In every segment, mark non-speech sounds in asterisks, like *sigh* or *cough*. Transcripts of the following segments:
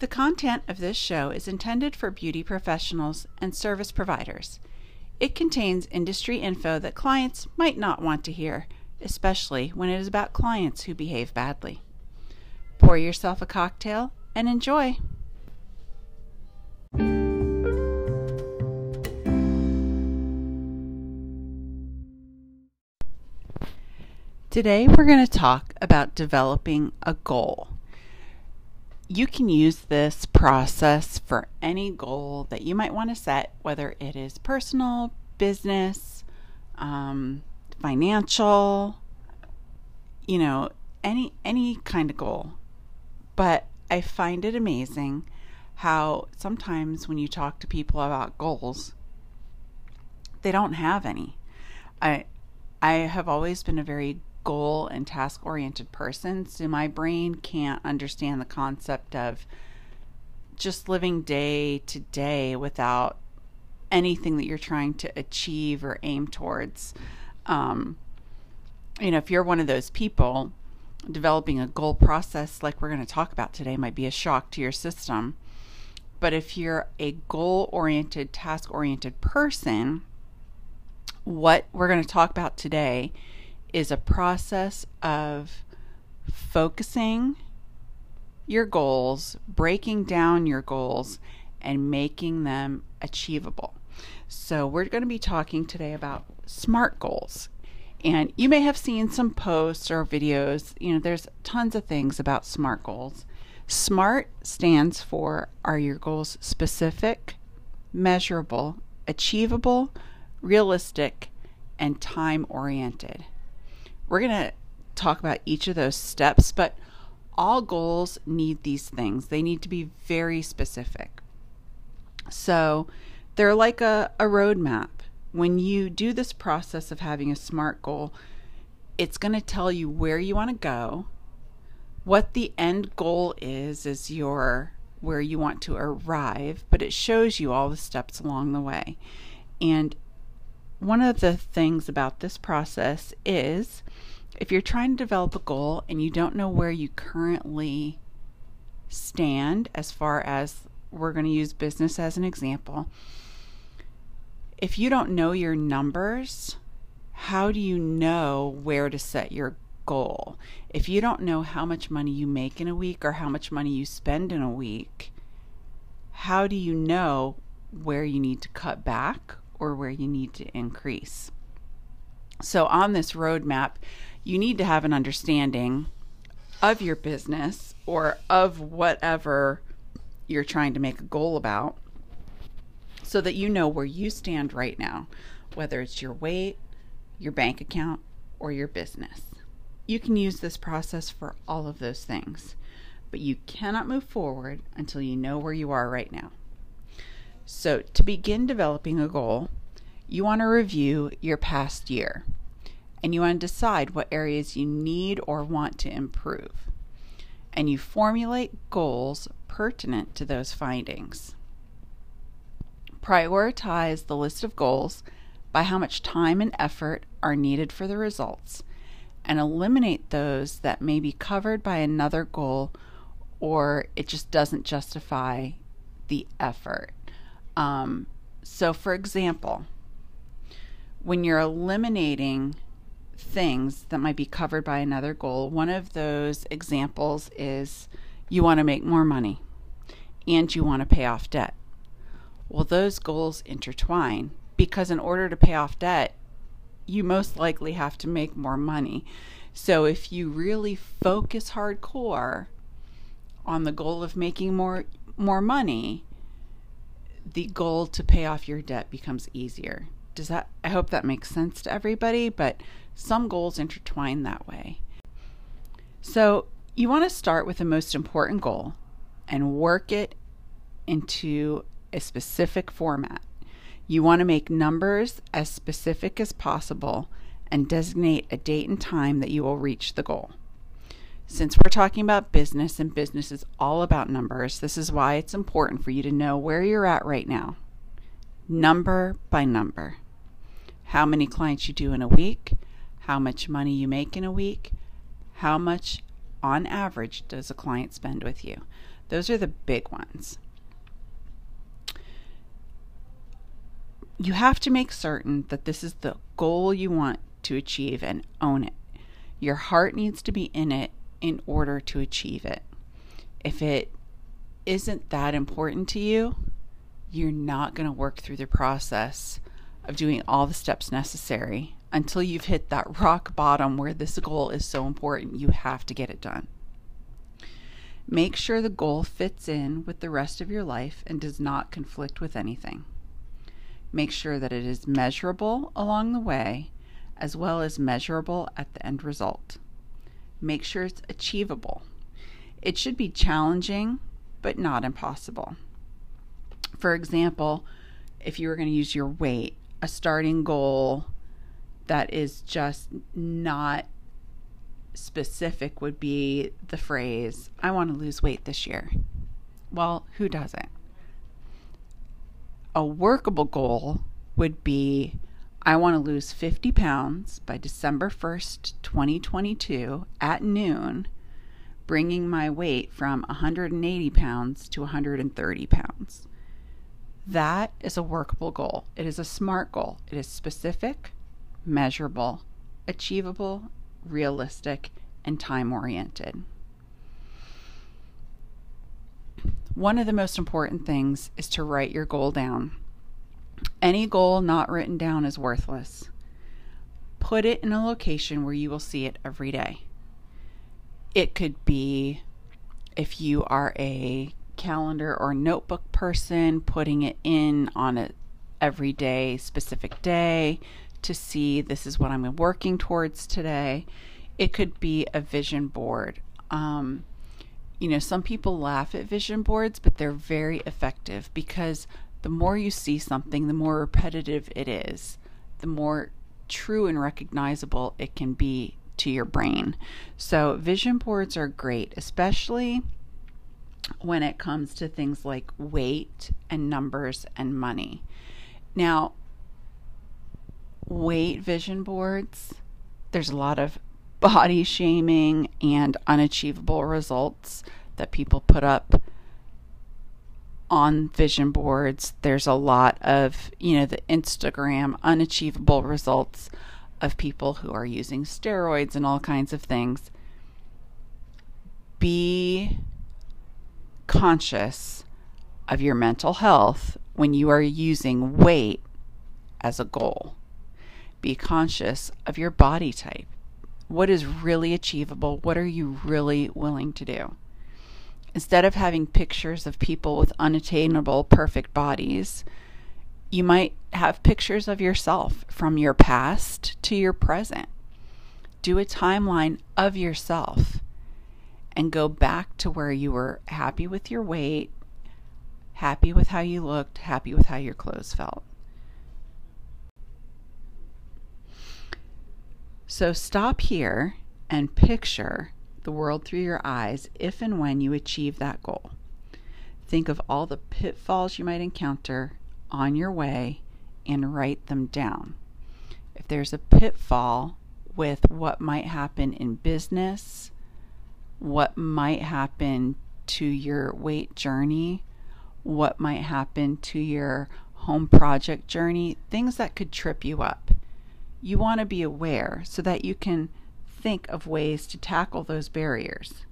The content of this show is intended for beauty professionals and service providers. It contains industry info that clients might not want to hear, especially when it is about clients who behave badly. Pour yourself a cocktail and enjoy. Today, we're going to talk about developing a goal you can use this process for any goal that you might want to set, whether it is personal, business, um, financial, you know, any any kind of goal. But I find it amazing how sometimes when you talk to people about goals, they don't have any. I I have always been a very goal and task oriented person. So my brain can't understand the concept of just living day to day without anything that you're trying to achieve or aim towards. Um, you know, if you're one of those people, developing a goal process like we're going to talk about today might be a shock to your system. But if you're a goal oriented, task oriented person, what we're going to talk about today is a process of focusing your goals, breaking down your goals, and making them achievable. So, we're going to be talking today about SMART goals. And you may have seen some posts or videos. You know, there's tons of things about SMART goals. SMART stands for Are your goals specific, measurable, achievable, realistic, and time oriented? We're going to talk about each of those steps, but all goals need these things. They need to be very specific. So they're like a, a roadmap. When you do this process of having a SMART goal, it's going to tell you where you want to go, what the end goal is, is your where you want to arrive, but it shows you all the steps along the way. And one of the things about this process is if you're trying to develop a goal and you don't know where you currently stand, as far as we're going to use business as an example, if you don't know your numbers, how do you know where to set your goal? If you don't know how much money you make in a week or how much money you spend in a week, how do you know where you need to cut back or where you need to increase? So, on this roadmap, you need to have an understanding of your business or of whatever you're trying to make a goal about so that you know where you stand right now, whether it's your weight, your bank account, or your business. You can use this process for all of those things, but you cannot move forward until you know where you are right now. So, to begin developing a goal, you want to review your past year and you want to decide what areas you need or want to improve. And you formulate goals pertinent to those findings. Prioritize the list of goals by how much time and effort are needed for the results, and eliminate those that may be covered by another goal or it just doesn't justify the effort. Um, so, for example, when you're eliminating things that might be covered by another goal. One of those examples is you want to make more money and you want to pay off debt. Well, those goals intertwine because in order to pay off debt, you most likely have to make more money. So if you really focus hardcore on the goal of making more more money, the goal to pay off your debt becomes easier. Does that I hope that makes sense to everybody, but some goals intertwine that way. So, you want to start with the most important goal and work it into a specific format. You want to make numbers as specific as possible and designate a date and time that you will reach the goal. Since we're talking about business and business is all about numbers, this is why it's important for you to know where you're at right now, number by number. How many clients you do in a week, how much money you make in a week, how much on average does a client spend with you. Those are the big ones. You have to make certain that this is the goal you want to achieve and own it. Your heart needs to be in it in order to achieve it. If it isn't that important to you, you're not going to work through the process of doing all the steps necessary until you've hit that rock bottom where this goal is so important, you have to get it done. Make sure the goal fits in with the rest of your life and does not conflict with anything. Make sure that it is measurable along the way as well as measurable at the end result. Make sure it's achievable. It should be challenging, but not impossible. For example, if you were going to use your weight, a starting goal that is just not specific would be the phrase, I want to lose weight this year. Well, who doesn't? A workable goal would be I want to lose 50 pounds by December 1st, 2022 at noon, bringing my weight from 180 pounds to 130 pounds. That is a workable goal. It is a SMART goal. It is specific, measurable, achievable, realistic, and time oriented. One of the most important things is to write your goal down. Any goal not written down is worthless. Put it in a location where you will see it every day. It could be if you are a calendar or notebook person, putting it in on a everyday specific day to see this is what I'm working towards today. It could be a vision board. Um, you know, some people laugh at vision boards, but they're very effective because the more you see something, the more repetitive it is, the more true and recognizable it can be to your brain. So, vision boards are great, especially when it comes to things like weight and numbers and money. Now, weight vision boards, there's a lot of body shaming and unachievable results that people put up on vision boards. There's a lot of, you know, the Instagram unachievable results of people who are using steroids and all kinds of things. Be conscious of your mental health when you are using weight as a goal. Be conscious of your body type. What is really achievable? What are you really willing to do? Instead of having pictures of people with unattainable perfect bodies, you might have pictures of yourself from your past to your present. Do a timeline of yourself and go back to where you were happy with your weight, happy with how you looked, happy with how your clothes felt. So stop here and picture the world through your eyes if and when you achieve that goal. Think of all the pitfalls you might encounter on your way and write them down. If there's a pitfall with what might happen in business, what might happen to your weight journey, what might happen to your home project journey, things that could trip you up. You want to be aware so that you can think of ways to tackle those barriers.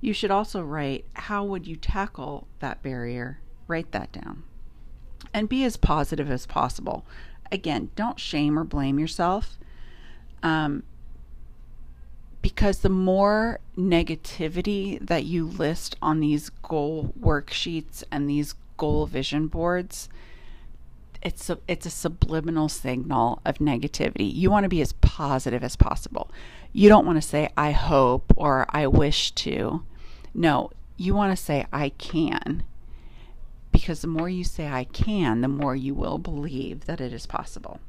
You should also write how would you tackle that barrier? Write that down. And be as positive as possible. Again, don't shame or blame yourself. Um, because the more negativity that you list on these goal worksheets and these goal vision boards, it's a, it's a subliminal signal of negativity. You want to be as positive as possible. You don't want to say I hope or I wish to. No, you want to say I can. Because the more you say I can, the more you will believe that it is possible.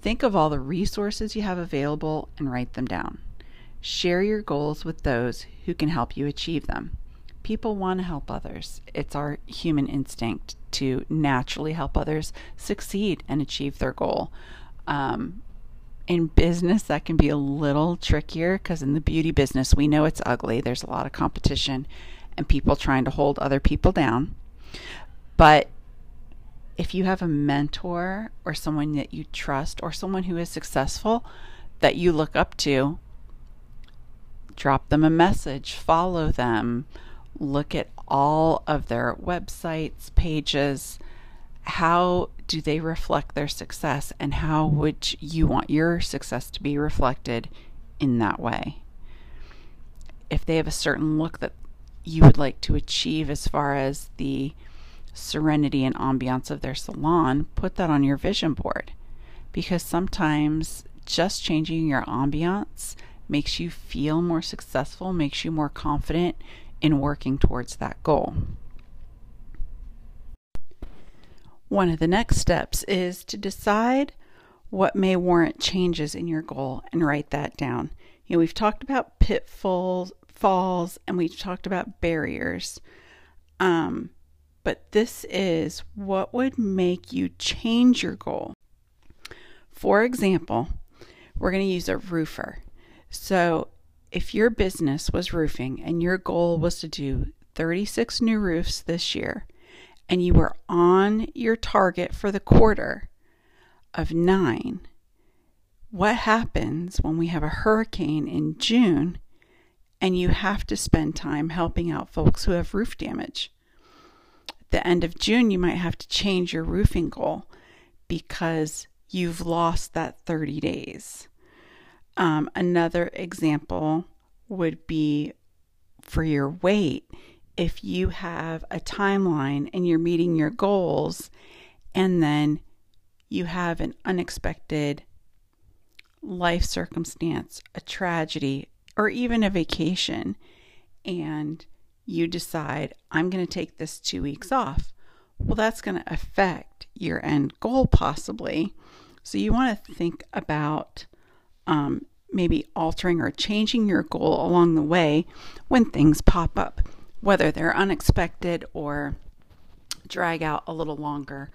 Think of all the resources you have available and write them down. Share your goals with those who can help you achieve them. People want to help others. It's our human instinct to naturally help others succeed and achieve their goal. Um, In business, that can be a little trickier because in the beauty business, we know it's ugly. There's a lot of competition and people trying to hold other people down. But if you have a mentor or someone that you trust or someone who is successful that you look up to, drop them a message, follow them, look at all of their websites, pages. How do they reflect their success, and how would you want your success to be reflected in that way? If they have a certain look that you would like to achieve as far as the serenity and ambiance of their salon, put that on your vision board because sometimes just changing your ambiance makes you feel more successful, makes you more confident in working towards that goal. One of the next steps is to decide what may warrant changes in your goal and write that down. You know, we've talked about pitfalls, falls, and we've talked about barriers. Um, but this is what would make you change your goal. For example, we're going to use a roofer. So, if your business was roofing and your goal was to do 36 new roofs this year, and you were on your target for the quarter of nine, what happens when we have a hurricane in June and you have to spend time helping out folks who have roof damage? At the end of June, you might have to change your roofing goal because you've lost that 30 days. Um, another example would be for your weight. If you have a timeline and you're meeting your goals, and then you have an unexpected life circumstance, a tragedy, or even a vacation, and you decide, I'm going to take this two weeks off. Well, that's going to affect your end goal possibly. So you want to think about um, maybe altering or changing your goal along the way when things pop up, whether they're unexpected or drag out a little longer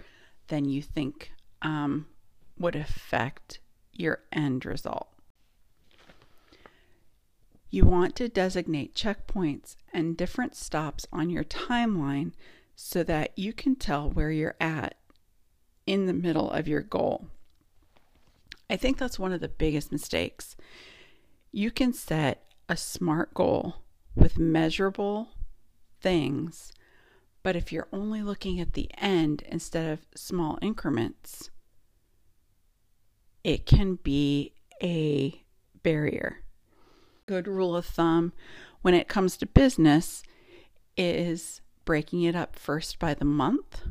than you think um, would affect your end result. You want to designate checkpoints and different stops on your timeline so that you can tell where you're at in the middle of your goal. I think that's one of the biggest mistakes. You can set a smart goal with measurable things, but if you're only looking at the end instead of small increments, it can be a barrier good rule of thumb when it comes to business is breaking it up first by the month,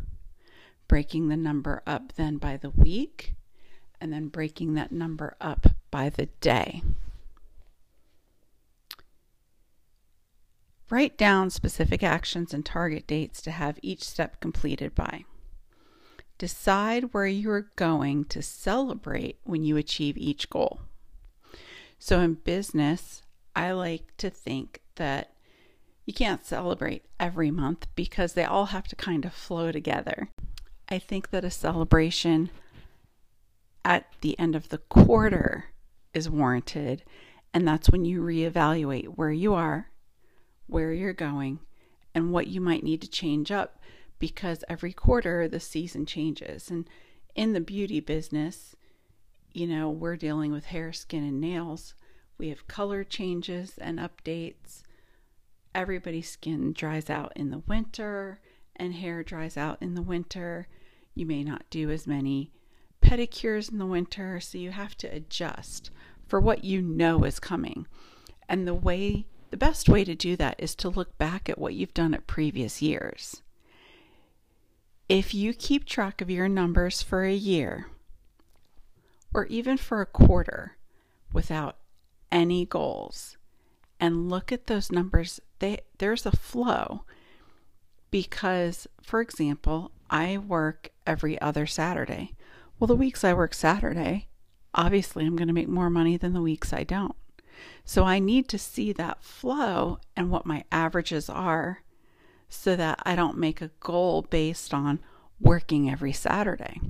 breaking the number up then by the week, and then breaking that number up by the day. Write down specific actions and target dates to have each step completed by. Decide where you are going to celebrate when you achieve each goal. So, in business, I like to think that you can't celebrate every month because they all have to kind of flow together. I think that a celebration at the end of the quarter is warranted, and that's when you reevaluate where you are, where you're going, and what you might need to change up because every quarter the season changes. And in the beauty business, you know, we're dealing with hair, skin, and nails. We have color changes and updates. Everybody's skin dries out in the winter and hair dries out in the winter. You may not do as many pedicures in the winter, so you have to adjust for what you know is coming. And the way the best way to do that is to look back at what you've done at previous years. If you keep track of your numbers for a year or even for a quarter without any goals and look at those numbers, they, there's a flow. Because, for example, I work every other Saturday. Well, the weeks I work Saturday, obviously I'm going to make more money than the weeks I don't. So I need to see that flow and what my averages are so that I don't make a goal based on working every Saturday.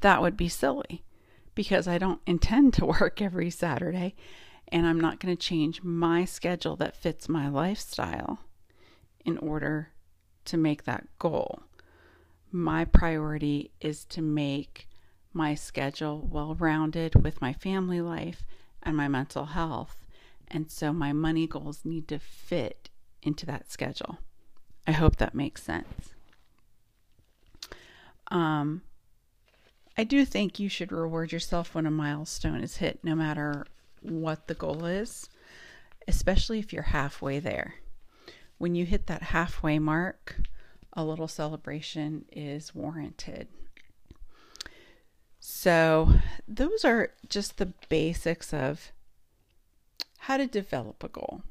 That would be silly because I don't intend to *laughs* work every Saturday and I'm not going to change my schedule that fits my lifestyle in order to make that goal. My priority is to make my schedule well rounded with my family life and my mental health. And so my money goals need to fit into that schedule. I hope that makes sense. Um, I do think you should reward yourself when a milestone is hit, no matter what the goal is, especially if you're halfway there. When you hit that halfway mark, a little celebration is warranted. So, those are just the basics of how to develop a goal.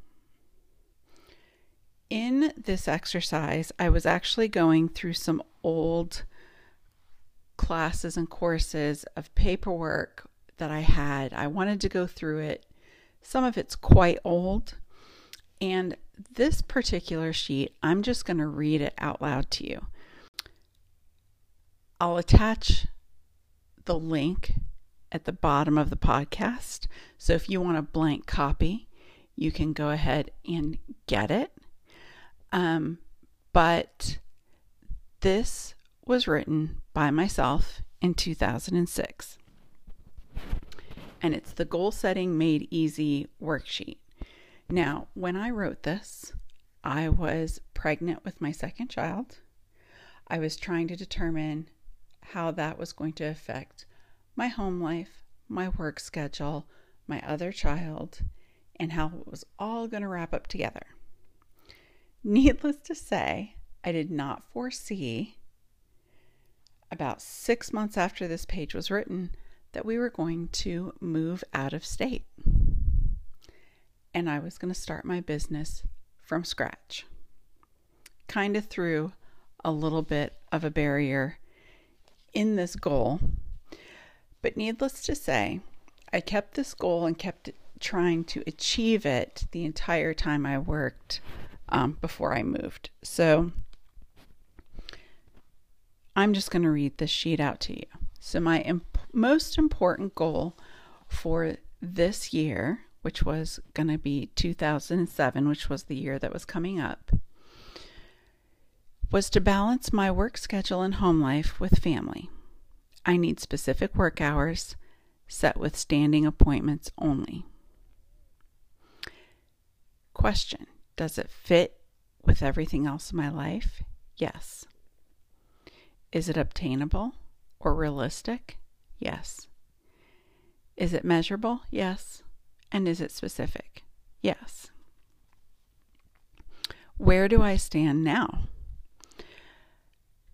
In this exercise, I was actually going through some old classes and courses of paperwork that I had. I wanted to go through it. Some of it's quite old. And this particular sheet, I'm just going to read it out loud to you. I'll attach the link at the bottom of the podcast. So if you want a blank copy, you can go ahead and get it. Um, but this was written by myself in 2006 and it's the Goal Setting Made Easy worksheet. Now, when I wrote this, I was pregnant with my second child. I was trying to determine how that was going to affect my home life, my work schedule, my other child, and how it was all going to wrap up together. Needless to say, I did not foresee about six months after this page was written that we were going to move out of state. And I was going to start my business from scratch. Kind of threw a little bit of a barrier in this goal. But needless to say, I kept this goal and kept trying to achieve it the entire time I worked um, before I moved. So I'm just going to read this sheet out to you. So, my imp- most important goal for this year, which was going to be 2007, which was the year that was coming up, was to balance my work schedule and home life with family. I need specific work hours set with standing appointments only. Question Does it fit with everything else in my life? Yes. Is it obtainable? or realistic? Yes. Is it measurable? Yes. And is it specific? Yes. Where do I stand now?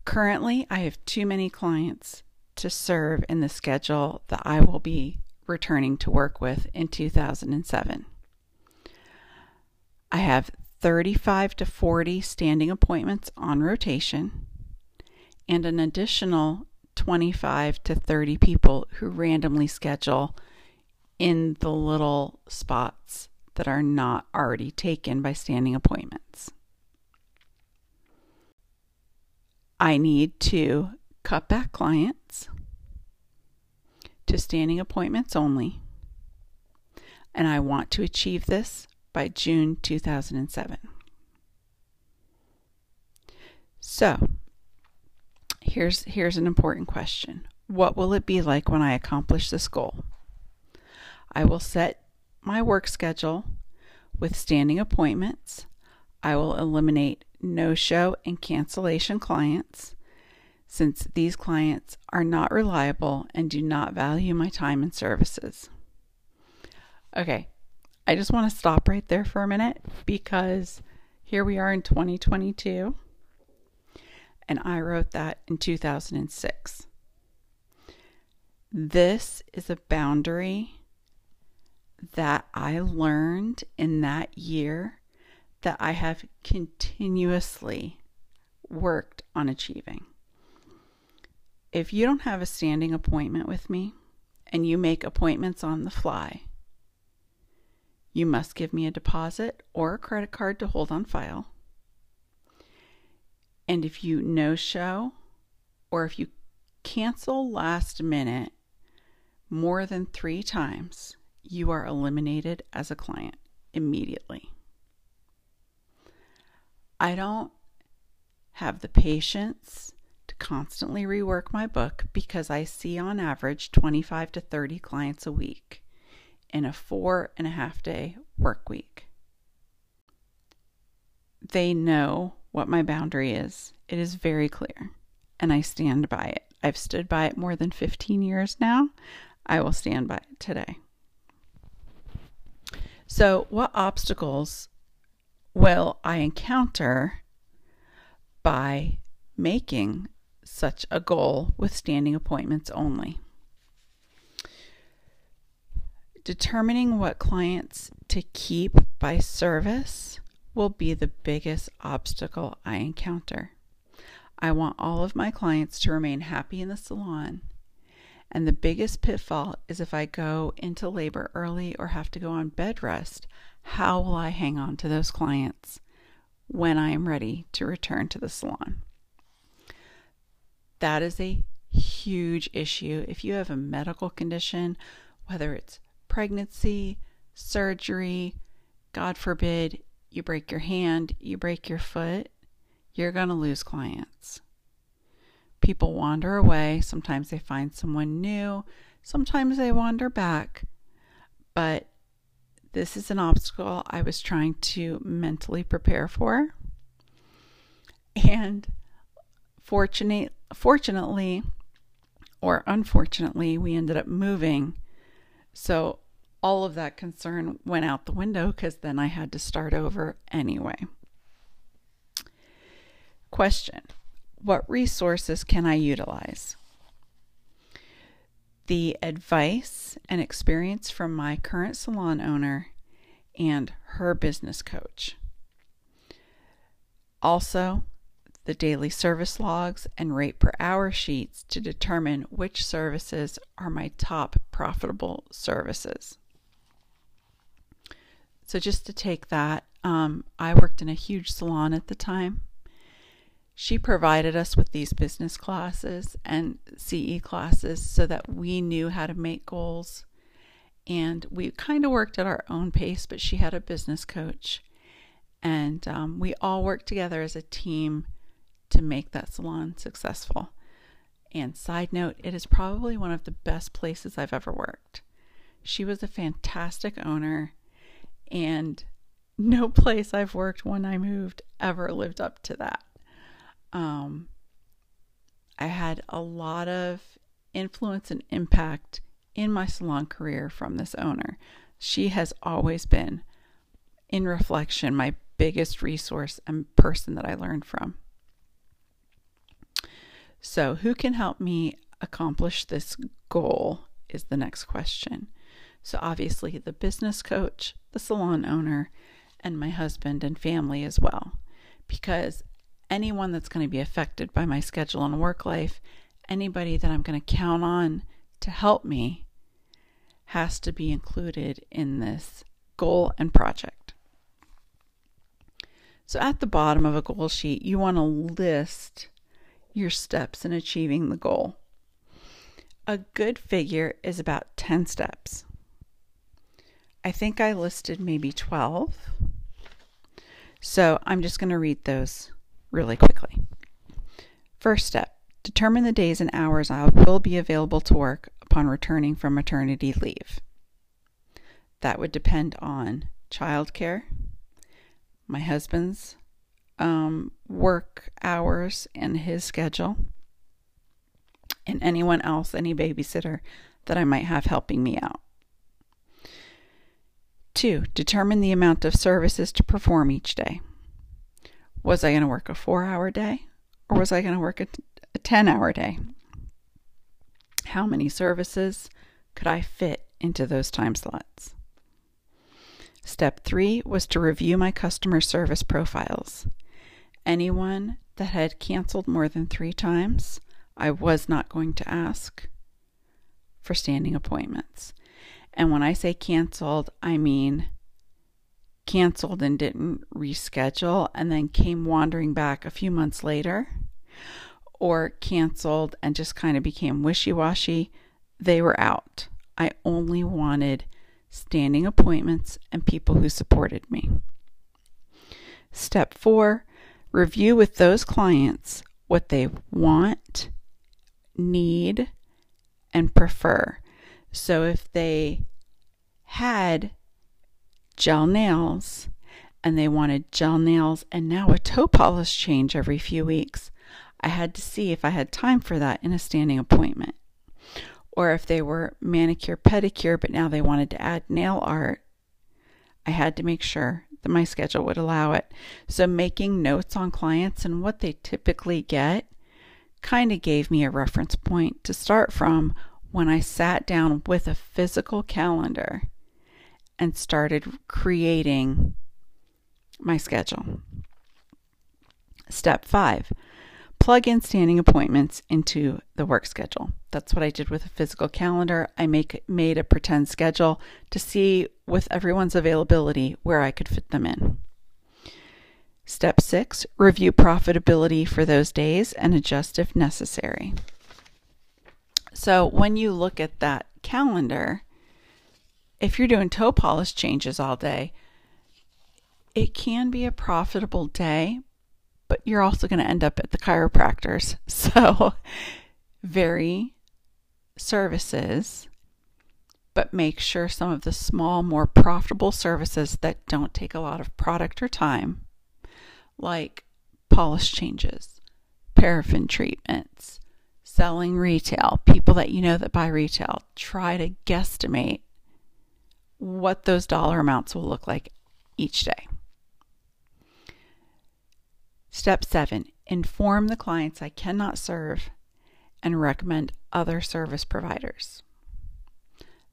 Currently, I have too many clients to serve in the schedule that I will be returning to work with in 2007. I have 35 to 40 standing appointments on rotation and an additional 25 to 30 people who randomly schedule in the little spots that are not already taken by standing appointments. I need to cut back clients to standing appointments only, and I want to achieve this by June 2007. So, here's here's an important question. What will it be like when I accomplish this goal? I will set my work schedule with standing appointments. I will eliminate no-show and cancellation clients since these clients are not reliable and do not value my time and services. Okay, I just want to stop right there for a minute because here we are in 2022 and I wrote that in 2006. This is a boundary that I learned in that year that I have continuously worked on achieving. If you don't have a standing appointment with me and you make appointments on the fly, you must give me a deposit or a credit card to hold on file. And if you no show or if you cancel last minute, more than three times, you are eliminated as a client immediately. I don't have the patience to constantly rework my book because I see on average 25 to 30 clients a week in a four and a half day work week. They know what my boundary is. It is very clear, and I stand by it. I've stood by it more than 15 years now. I will stand by it today. So, what obstacles will I encounter by making such a goal with standing appointments only? Determining what clients to keep by service will be the biggest obstacle I encounter. I want all of my clients to remain happy in the salon. And the biggest pitfall is if I go into labor early or have to go on bed rest, how will I hang on to those clients when I am ready to return to the salon? That is a huge issue. If you have a medical condition, whether it's pregnancy, surgery, God forbid, you break your hand, you break your foot, you're going to lose clients. People wander away. Sometimes they find someone new. Sometimes they wander back. But this is an obstacle I was trying to mentally prepare for. And fortunate, fortunately, or unfortunately, we ended up moving. So all of that concern went out the window because then I had to start over anyway. Question What resources can I utilize? The advice and experience from my current salon owner and her business coach. Also, the daily service logs and rate per hour sheets to determine which services are my top profitable services. So, just to take that, um, I worked in a huge salon at the time she provided us with these business classes and CE classes so that we knew how to make goals. And we kind of worked at our own pace, but she had a business coach. And um, we all worked together as a team to make that salon successful. And side note, it is probably one of the best places I've ever worked. She was a fantastic owner, and no *laughs* place I've worked when I moved ever lived up to that. Um, I had a lot of influence and impact in my salon career from this owner. She has always been, in reflection, my biggest resource and person that I learned from. So, who can help me accomplish this goal is the next question. So, obviously, the business coach, the salon owner, and my husband and family as well. Because anyone that's going to be affected by my schedule and work life, anybody that I'm going to count on to help me, has to be included in this goal and project. So at the bottom of a goal sheet, you want to list your steps in achieving the goal. A good figure is about 10 steps. I think I listed maybe 12. So I'm just going to read those really quickly. First step determine the days and hours I will be available to work upon returning from maternity leave. That would depend on childcare, my husband's um, work hours and his schedule, and anyone else, any babysitter that I might have helping me out. Two, determine the amount of services to perform each day. Was I going to work a four hour day or was I going to work a, a 10 hour day? How many services could I fit into those time slots? Step three was to review my customer service profiles. Anyone that had canceled more than three times, I was not going to ask for standing appointments. And when I say canceled, I mean canceled and didn't reschedule and then came wandering back a few months later, or canceled and just kind of became wishy washy, they were out. I only wanted standing appointments and people who supported me. Step four, review with those clients what they want, need, and prefer. So if they had gel nails and they wanted gel nails and now a toe polish change every few weeks, I had to see if I had time for that in a standing appointment. Or if they were manicure pedicure, but now they wanted to add nail art, I had to make sure that my schedule would allow it. So making notes on clients and what they typically get kind of gave me a reference point to start from when I sat down with a physical calendar and started creating my schedule. Step five plug in standing appointments into the work schedule. That's what I did with a physical calendar. I make made a pretend schedule to see with everyone's availability where I could fit them in. Step 6, review profitability for those days and adjust if necessary. So, when you look at that calendar, if you're doing toe polish changes all day, it can be a profitable day, but you're also going to end up at the chiropractors. *laughs* So, vary services, but make sure some of the small, more profitable services that don't take a lot of product or time, like polish changes, paraffin treatments, selling retail, people that you know that buy retail, try to guesstimate what those dollar amounts will look like each day. Step seven, inform the clients I cannot serve and recommend other service providers.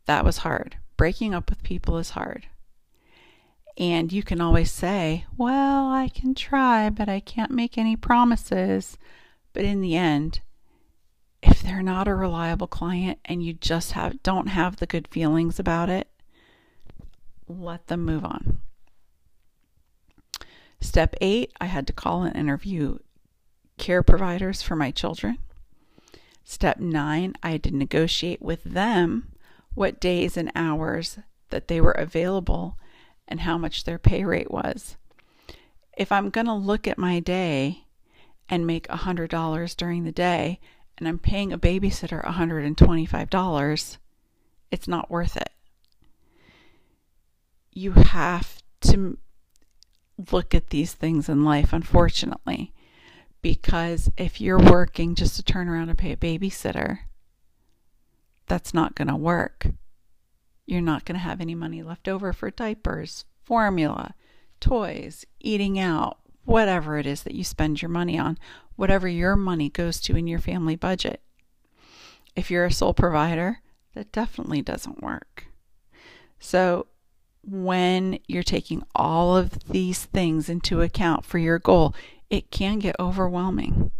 That was hard. Breaking up with people is hard. And you can always say, well, I can try, but I can't make any promises. But in the end, if they're not a reliable client and you just have don't have the good feelings about it, let them move on. Step eight, I had to call and interview care providers for my children. Step nine, I had to negotiate with them what days and hours that they were available and how much their pay rate was. If I'm going to look at my day and make $100 during the day and I'm paying a babysitter $125, it's not worth it. You have to look at these things in life, unfortunately, because if you're working just to turn around and pay a babysitter, that's not going to work. You're not going to have any money left over for diapers, formula, toys, eating out, whatever it is that you spend your money on, whatever your money goes to in your family budget. If you're a sole provider, that definitely doesn't work. So, when you're taking all of these things into account for your goal, it can get overwhelming.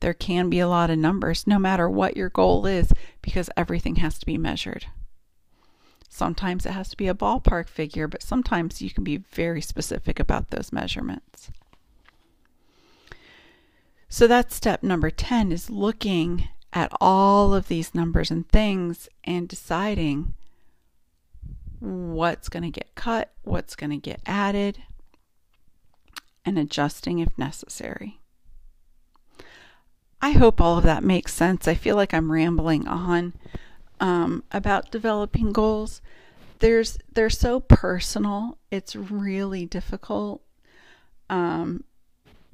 There can be a lot of numbers, no matter what your goal is, because everything has to be measured. Sometimes it has to be a ballpark figure, but sometimes you can be very specific about those measurements. So that's step number 10 is looking at all of these numbers and things and deciding what's going to get cut, what's going to get added, and adjusting if necessary. I hope all of that makes sense. I feel like I'm rambling on um, about developing goals. There's they're so personal. It's really difficult. Um,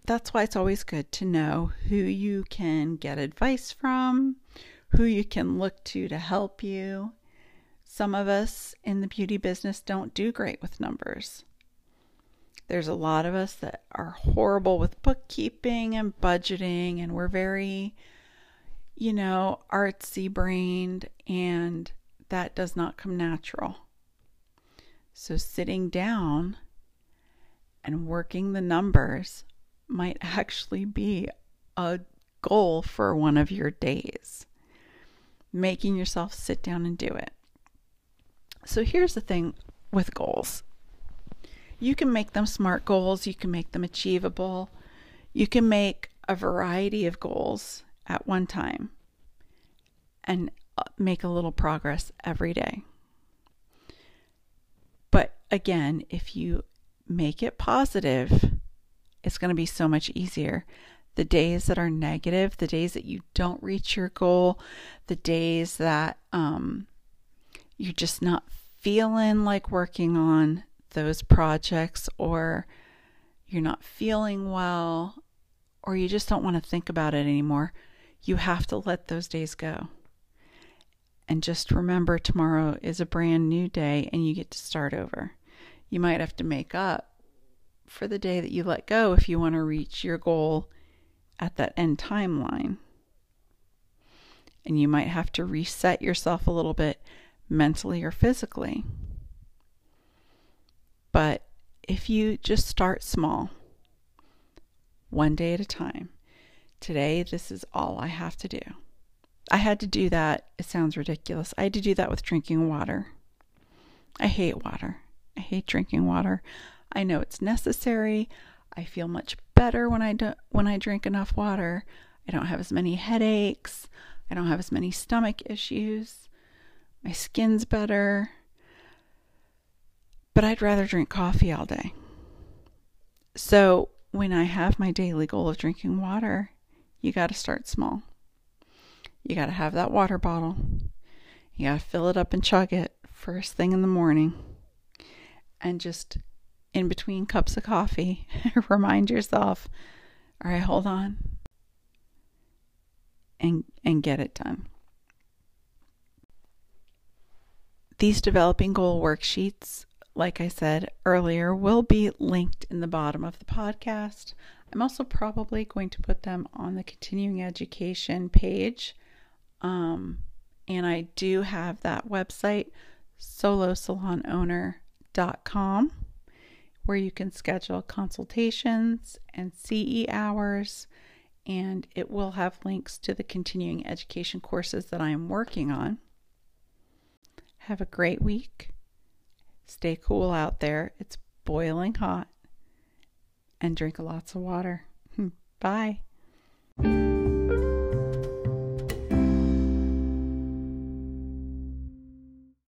that's why it's always good to know who you can get advice from, who you can look to to help you. Some of us in the beauty business don't do great with numbers. There's a lot of us that are horrible with bookkeeping and budgeting, and we're very, you know, artsy brained, and that does not come natural. So, sitting down and working the numbers might *laughs* actually be a goal for one of your days. Making yourself sit down and do it. So, here's the thing with goals you can make them smart goals, you can make them achievable, you can make a variety of goals at one time. And uh, make a little progress every day. But again, if you make it positive, it's going to be so much easier. The days that are negative, the days that you don't reach your goal, the days that um, you're just not feeling like working on those projects, or you're not feeling well, or you just don't want to think about it anymore, you have to let those days go. And just remember tomorrow is a brand new day and you get to start over. You might have to make up for the day that you let go if you want to reach your goal at that end timeline. And you might have to reset yourself a little bit mentally or physically. But if you just start small, one day at a time, today this is all I have to do. I had to do that. It sounds ridiculous. I had to do that with drinking water. I hate water. I hate drinking water. I know it's necessary. I feel much better when I do, when I drink enough water. I don't have as many headaches. I don't have as many stomach issues. My skin's better. But I'd rather drink coffee all day. So, when I have my daily goal of drinking water, you got to start small. You got to have that water bottle. You got to fill it up and chug it first thing in the morning. And just in between cups of coffee, *laughs* remind yourself, all right, hold on. And and get it done. These developing goal worksheets, like I said earlier, will be linked in the bottom of the podcast. I'm also probably going to put them on the continuing education page um, and I do have that website, solosalonowner.com, where you can schedule consultations and CE hours. And it will have links to the continuing education courses that I am working on. Have a great week. Stay cool out there. It's boiling hot. And drink lots of water. *laughs* Bye.